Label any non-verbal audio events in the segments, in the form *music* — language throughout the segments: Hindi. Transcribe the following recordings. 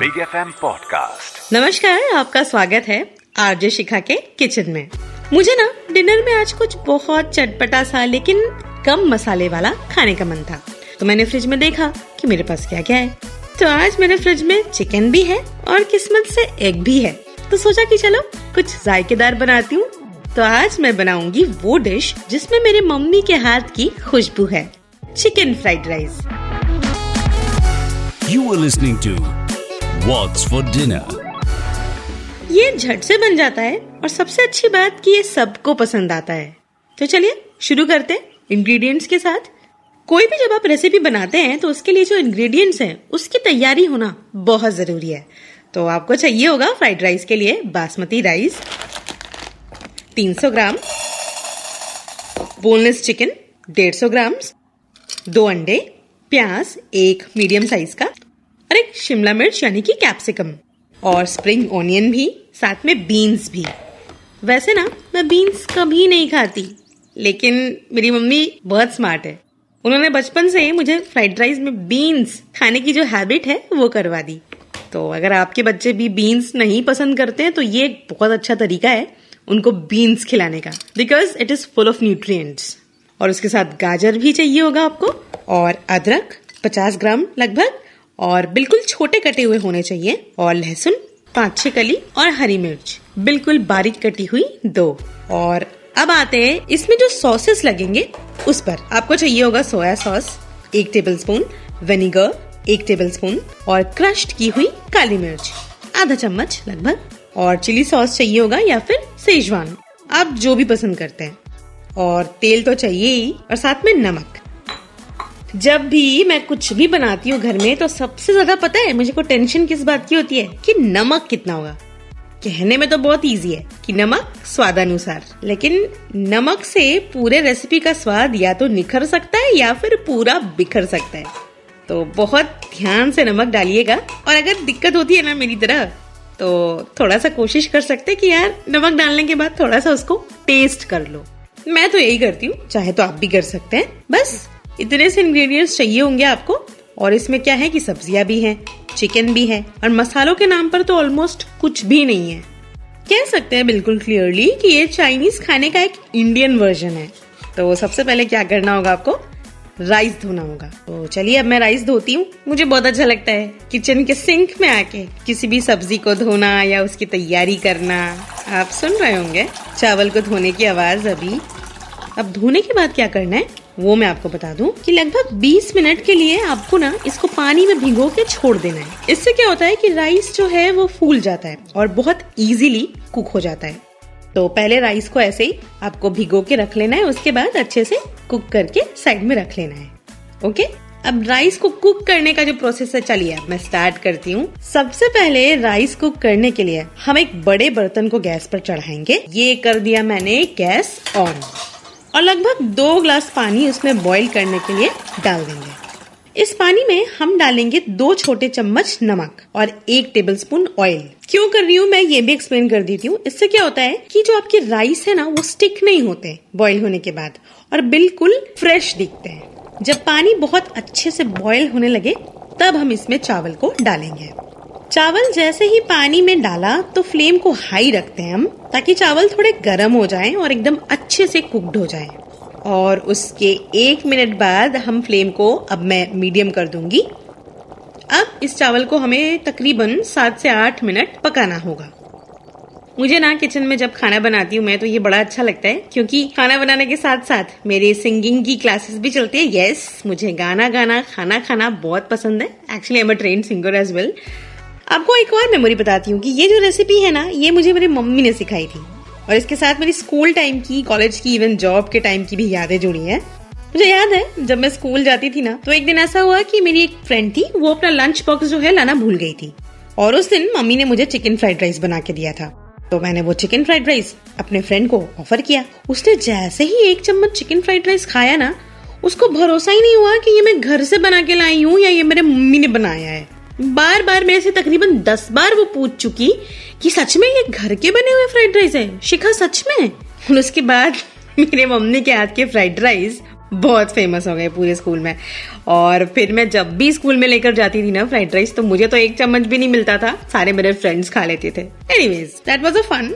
बिग एफ़ एम पॉडकास्ट नमस्कार आपका स्वागत है आरजे शिखा के किचन में। मुझे ना डिनर में आज कुछ बहुत चटपटा सा लेकिन कम मसाले वाला खाने का मन था। तो मैंने फ्रिज में देखा कि मेरे पास क्या क्या है। तो आज मेरे फ्रिज में चिकन भी है और किस्मत से एग भी है। तो सोचा कि चलो कुछ जायकेदार बनाती हूँ। तो आज मैं बनाऊँगी वो डिश जिसमें मेरे मम्मी के हाथ की खुशबू है chicken fried rice you are listening to what's for dinner ये झट से बन जाता है और सबसे अच्छी बात कि ये सबको पसंद आता है। तो चलिए, शुरू करते हैं इंग्रेडिएंट्स के साथ। कोई भी जब आप रेसिपी बनाते हैं तो उसके लिए जो इंग्रेडिएंट्स हैं, उसकी तैयारी होना बहुत ज़रूरी है। तो आपको चाहिए होगा फ्राइड राइस के लिए basmati rice 300 gram boneless chicken 150 gram दो अंडे, प्याज एक मीडियम साइज़ का और एक शिमला मिर्च यानी कि कैप्सिकम और स्प्रिंग ओनियन भी, साथ में बीन्स भी। वैसे ना, मैं बीन्स कभी नहीं खाती, लेकिन मेरी मम्मी बहुत स्मार्ट है। उन्होंने बचपन से ही मुझे फ्राइड राइस में बीन्स खाने की जो हैबिट है, वो करवा दी। तो अगर आपके बच्चे भी बीन्स नहीं पसंद करते हैं तो ये एक बहुत अच्छा तरीका है उनको बीन्स खिलाने का। Because it is full of nutrients और उसके साथ गाजर भी चाहिए होगा आपको, और अदरक 50 ग्राम लगभग। और बिल्कुल छोटे कटे हुए होने चाहिए और लहसुन पाँच छह कली और हरी मिर्च। बिल्कुल बारीक कटी हुई दो। और अब आते हैं इसमें जो सॉसेस लगेंगे, उस पर। आपको चाहिए होगा सोया सॉस एक टेबल स्पून वेनिगर एक टेबल स्पून और क्रश्ड की हुई काली मिर्च। आधा चम्मच लगभग। और चिली सॉस चाहिए होगा या फिर सेजवान आप जो भी पसंद करते हैं। और तेल तो चाहिए ही, और साथ में नमक। जब भी मैं कुछ भी बनाती हूँ घर में तो सबसे ज़्यादा पता है मुझे को टेंशन किस बात की होती है कि नमक कितना होगा। कहने में तो बहुत इजी है कि नमक स्वादानुसार, लेकिन नमक से पूरे रेसिपी का स्वाद या तो निखर सकता है या फिर पूरा बिखर सकता है। तो बहुत ध्यान से नमक डालिएगा, और अगर दिक्कत होती है ना मेरी तरह तो थोड़ा सा कोशिश कर सकते कि यार नमक डालने के बाद थोड़ा सा उसको टेस्ट कर लो। मैं तो यही करती हूँ, चाहे तो आप भी कर सकते हैं, बस इतने से इंग्रेडिएंट्स चाहिए होंगे आपको। और इसमें क्या है कि सब्ज़ियाँ भी हैं चिकन भी है, और मसालों के नाम पर तो ऑलमोस्ट कुछ भी नहीं है। कह सकते हैं बिल्कुल क्लियरली कि ये चाइनीज़ खाने का एक इंडियन वर्जन है। तो सबसे पहले क्या करना होगा आपको? राइस धोना होगा। तो चलिए अब मैं राइस धोती हूँ। मुझे बहुत अच्छा लगता है किचन के सिंक में आके किसी भी सब्ज़ी को धोना या उसकी तैयारी करना। आप सुन रहे होंगे चावल को धोने की आवाज़ अभी। अब धोने के बाद क्या करना है? वो मैं आपको बता दूँ कि लगभग 20 मिनट के लिए आपको ना इसको पानी में भिगो के छोड़ देना है। इससे क्या होता है कि राइस जो है वो फूल जाता है और बहुत इजीली कुक हो जाता है। तो पहले राइस को ऐसे ही आपको भिगो के रख लेना है, उसके बाद अच्छे से कुक करके साइड में रख लेना है। ओके अब राइस को कुक करने का जो प्रोसेस है, चलिए अब मैं स्टार्ट करती हूँ। सबसे पहले राइस कुक करने के लिए हम एक बड़े बर्तन को गैस पर चढ़ाएँगे। ये कर दिया मैंने गैस ऑन और लगभग दो ग्लास पानी उसमें बॉईल करने के लिए डाल देंगे। इस पानी में हम डालेंगे दो छोटे चम्मच नमक और एक टेबलस्पून ऑयल क्यों कर रही हूँ? मैं ये भी एक्सप्लेन कर देती हूँ। इससे क्या होता है कि जो आपके राइस है ना, वो स्टिक नहीं होते बॉईल होने के बाद और बिल्कुल फ्रेश दिखते हैं। जब पानी बहुत अच्छे से बॉईल होने लगे, तब हम इसमें चावल को डालेंगे। चावल जैसे ही पानी में डाला तो फ्लेम को हाई रखते हैं हम, ताकि चावल थोड़े गर्म हो जाएँ और एकदम अच्छे से कुकड हो जाएँ। और उसके एक मिनट बाद हम फ्लेम को अब मैं मीडियम कर दूँगी। अब इस चावल को हमें तकरीबन सात से आठ मिनट पकाना होगा। मुझे ना किचन में जब खाना बनाती हूँ मैं तो ये बड़ा अच्छा लगता है, क्योंकि खाना बनाने के साथ साथ मेरे सिंगिंग की क्लासेस भी चलती है। यस मुझे गाना गाना, खाना खाना बहुत पसंद है। Actually I am a trained singer as well आपको एक और मेमोरी बताती हूँ कि ये जो रेसिपी है ना, ये मुझे मेरी मम्मी ने सिखाई थी। और इसके साथ मेरी स्कूल टाइम की कॉलेज की इवन जॉब के टाइम की भी यादें जुड़ी हैं। मुझे याद है, जब मैं स्कूल जाती थी ना तो एक दिन ऐसा हुआ कि मेरी एक फ्रेंड थी, वो अपना लंच बॉक्स जो है लाना भूल गई थी। और उस दिन मम्मी ने मुझे चिकन फ्राइड राइस बना के दिया था। तो मैंने वो चिकन फ्राइड राइस अपने फ्रेंड को ऑफ़र किया। उसने जैसे ही एक चम्मच चिकन फ्राइड राइस खाया ना, उसको भरोसा ही नहीं हुआ कि ये मैं घर से बना के लाई हूँ या ये मेरे मम्मी ने बनाया है। बार बार मेरे से तकरीबन दस बार वो पूछ चुकी कि सच में ये घर के बने हुए फ्राइड राइस है? शिखा, सच में? और उसके बाद *laughs* मेरे मम्मी के हाथ के फ्राइड राइस बहुत फ़ेमस हो गए पूरे स्कूल में। और फिर मैं जब भी स्कूल में लेकर जाती थी ना फ्राइड राइस तो मुझे तो एक चम्मच भी नहीं मिलता था। सारे मेरे फ्रेंड्स खा लेते थे। Anyways that was a fun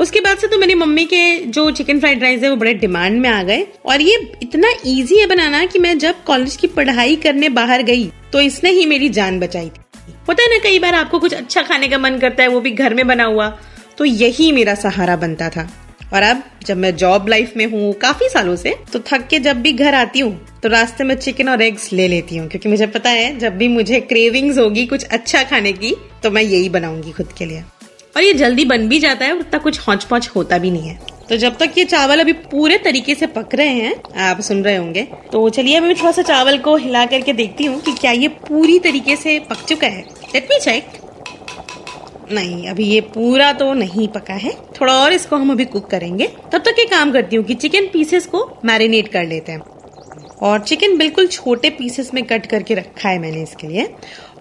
उसके बाद से तो मेरी मम्मी के जो चिकन फ्राइड राइस है, वो बड़े डिमांड में आ गए। और ये इतना इजी है बनाना कि मैं जब कॉलेज की पढ़ाई करने बाहर गई तो इसने ही मेरी जान बचाई थी। होता है ना, कई बार आपको कुछ अच्छा खाने का मन करता है, वो भी घर में बना हुआ तो यही मेरा सहारा बनता था। और अब जब मैं जॉब लाइफ में हूँ काफ़ी सालों से तो थक के जब भी घर आती हूँ तो रास्ते में चिकन और एग्स ले लेती हूँ, क्योंकि मुझे पता है, जब भी मुझे क्रेविंग्स होगी कुछ अच्छा खाने की तो मैं यही बनाऊँगी खुद के लिए। और ये जल्दी बन भी जाता है उतना कुछ हौच पौच होता भी नहीं है। तो जब तक ये चावल अभी पूरे तरीके से पक रहे हैं, आप सुन रहे होंगे। तो चलिए, अभी थोड़ा सा चावल को हिला करके देखती हूँ कि क्या ये पूरी तरीके से पक चुका है। लेट मी चेक नहीं, अभी ये पूरा तो नहीं पका है। थोड़ा और इसको हम अभी कुक करेंगे। तब तक ये काम करती हूँ कि चिकन पीसेस को मैरिनेट कर लेते हैं। और चिकन बिल्कुल छोटे पीसेस में कट करके रखा है मैंने इसके लिए।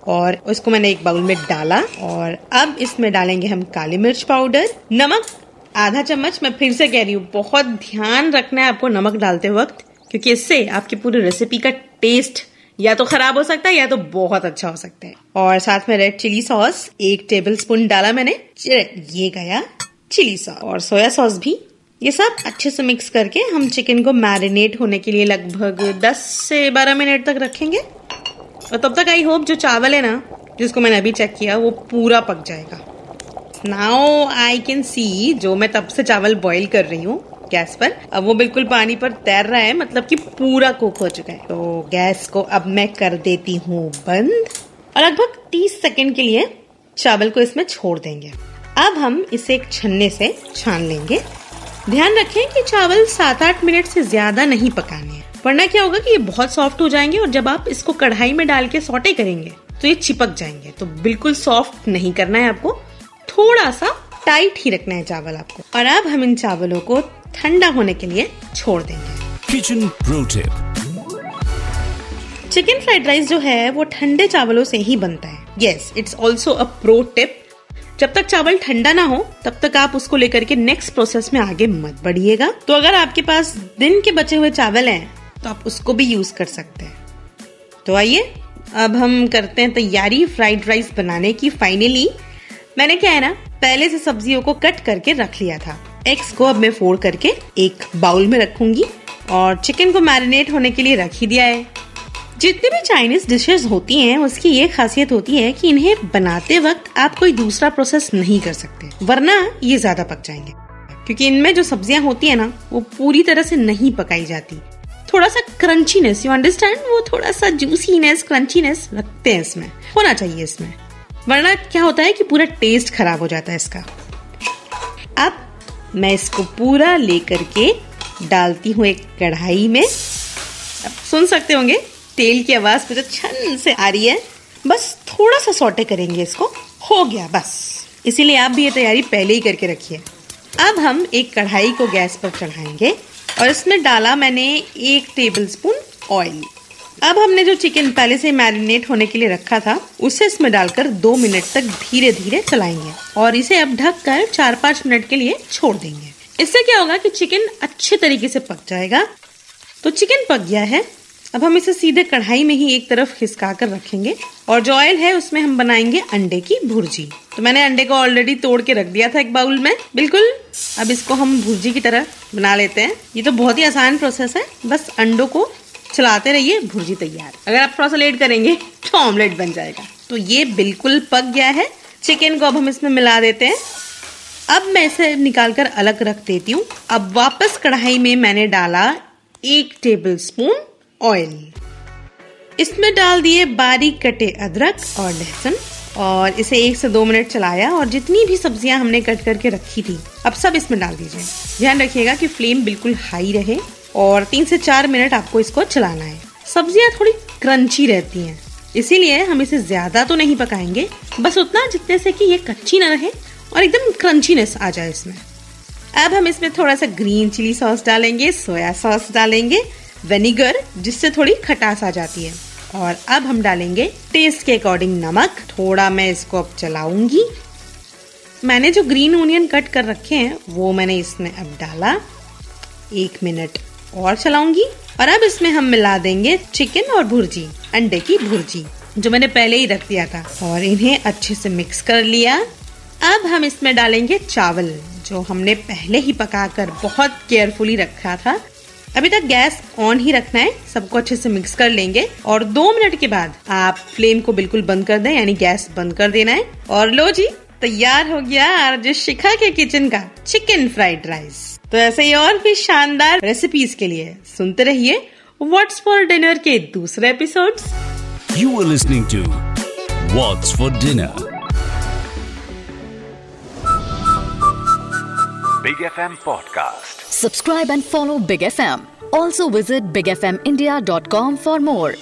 और उसको मैंने एक बाउल में डाला। और अब इसमें डालेंगे हम काली मिर्च पाउडर नमक आधा चम्मच मैं फिर से कह रही हूँ, बहुत ध्यान रखना है आपको नमक डालते वक्त, क्योंकि इससे आपकी पूरी रेसिपी का टेस्ट या तो खराब हो सकता है, या तो बहुत अच्छा हो सकता है। और साथ में रेड चिली सॉस एक टेबल स्पून डाला मैंने, ये गया चिली सॉस और सोया सॉस भी, ये सब अच्छे से मिक्स करके हम चिकन को मैरिनेट होने के लिए लगभग 10 से 12 मिनट तक रखेंगे। और तब तक आई होप जो चावल है ना, जिसको मैंने अभी चेक किया, वो पूरा पक जाएगा। नाउ आई कैन सी जो मैं तब से चावल बॉईल कर रही हूँ गैस पर। अब वो बिल्कुल पानी पर तैर रहा है मतलब कि पूरा कुक हो चुका है। तो गैस को अब मैं कर देती हूँ बंद। और लगभग 30 सेकंड के लिए चावल को इसमें छोड़ देंगे। अब हम इसे एक छन्ने से छान लेंगे। ध्यान रखें कि चावल सात आठ मिनट से ज़्यादा नहीं पकाने हैं। वरना क्या होगा कि ये बहुत सॉफ्ट हो जाएँगे और जब आप इसको कढ़ाई में डाल के सोटे करेंगे तो ये चिपक जाएँगे। तो बिल्कुल सॉफ्ट नहीं करना है आपको। थोड़ा सा टाइट ही रखना है चावल आपको। और अब हम इन चावलों को ठंडा होने के लिए छोड़ देंगे। Kitchen pro tip chicken fried rice जो है वो ठंडे चावलों से ही बनता है। Yes it's also a pro tip जब तक चावल ठंडा ना हो तब तक आप उसको लेकर के नेक्स्ट प्रोसेस में आगे मत बढ़िएगा। तो अगर आपके पास दिन के बचे हुए चावल हैं तो आप उसको भी यूज़ कर सकते हैं। तो आइए अब हम करते हैं तैयारी फ्राइड राइस बनाने की फाइनली मैंने क्या है ना, पहले से सब्जियों को कट करके रख लिया था। एग्स को अब मैं फोड़ करके एक बाउल में रखूँगी और चिकन को मैरिनेट होने के लिए रख ही दिया है। जितनी भी चाइनीज़ डिशेस होती हैं, उसकी ये खासियत होती है कि इन्हें बनाते वक्त आप कोई दूसरा प्रोसेस नहीं कर सकते, वरना ये ज़्यादा पक जाएँगे। क्योंकि इनमें जो सब्ज़ियाँ होती है ना, वो पूरी तरह से नहीं पकाई जाती। थोड़ा सा क्रंचीनेस यू अंडरस्टैंड वो थोड़ा सा जूसीनेस क्रंचीनेस रखते हैं इसमें। होना चाहिए इसमें। वरना क्या होता है कि पूरा टेस्ट खराब हो जाता है इसका। अब मैं इसको पूरा लेकर के डालती हूँ एक कढ़ाई में। अब सुन सकते होंगे, तेल की आवाज़ कुछ छन से आ रही है। बस थोड़ा सा सोटे करेंगे इसको। हो गया, बस। इसीलिए आप भी ये तैयारी पहले ही करके रखिए। अब हम एक कढ़ाई को गैस पर चढ़ाएँगे और इसमें डाला मैंने एक टेबल स्पून ऑयल अब हमने जो चिकन पहले से मैरिनेट होने के लिए रखा था, उसे इसमें डालकर दो मिनट तक धीरे धीरे चलाएँगे और इसे अब ढक कर चार पाँच मिनट के लिए छोड़ देंगे। इससे क्या होगा कि चिकन अच्छे तरीके से पक जाएगा। तो चिकन पक गया है। अब हम इसे सीधे कढ़ाई में ही एक तरफ़ खिसका कर रखेंगे और जो ऑयल है उसमें हम बनाएँगे अंडे की भुर्जी। तो मैंने अंडे को ऑलरेडी तोड़ के रख दिया था एक बाउल में। बिल्कुल। अब इसको हम भुर्जी की तरह बना लेते हैं। ये तो बहुत ही आसान प्रोसेस है। बस अंडों को चलाते रहिए, भुर्जी तैयार। अगर आप थोड़ा सा लेट करेंगे तो ऑमलेट बन जाएगा। तो ये बिल्कुल पक गया है। चिकन को अब हम इसमें मिला देते हैं। अब मैं इसे निकाल कर अलग रख देती हूँ। अब वापस कढ़ाई में मैंने डाला एक टेबल स्पून ऑयल इसमें डाल दिए बारीक कटे अदरक और लहसुन। और इसे एक से दो मिनट चलाया और जितनी भी सब्ज़ियाँ हमने कट करके रखी थी, अब सब इसमें डाल दीजिए। ध्यान रखिएगा कि फ्लेम बिल्कुल हाई रहे। और तीन से चार मिनट आपको इसको चलाना है। सब्ज़ियाँ थोड़ी क्रंची रहती हैं। इसीलिए हम इसे ज़्यादा तो नहीं पकाएँगे, बस उतना जितने से कि ये कच्ची ना रहे और एकदम क्रंचीनेस आ जाए इसमें। अब हम इसमें थोड़ा सा ग्रीन चिली सॉस डालेंगे, सोया सॉस डालेंगे, वेनिगर, जिससे थोड़ी खटास आ जाती है। और अब हम डालेंगे टेस्ट के अकॉर्डिंग नमक। थोड़ा मैं इसको अब चलाऊँगी। मैंने जो ग्रीन ओनियन कट कर रखे हैं, वो मैंने इसमें अब डाला। एक मिनट। और चलाऊँगी। और अब इसमें हम मिला देंगे चिकन और भुर्जी, अंडे की भुर्जी, जो मैंने पहले ही रख दिया था। और इन्हें अच्छे से मिक्स कर लिया। अब हम इसमें डालेंगे चावल, जो हमने पहले ही पकाकर बहुत केयरफुली रखा था। अभी तक गैस ऑन ही रखना है, सबको अच्छे से मिक्स कर लेंगे। और दो मिनट के बाद आप फ्लेम को बिल्कुल बंद कर दें, यानी गैस बंद कर देना है। और लो जी, तैयार हो गया आरजे शिखा के किचन का चिकन फ्राइड राइस तो ऐसे ही और भी शानदार रेसिपीज़ के लिए सुनते रहिए व्हाट्स फॉर डिनर के दूसरे episode you are listening to what's for dinner Big F M podcast subscribe and follow Big F M also visit Big F M India dot com for more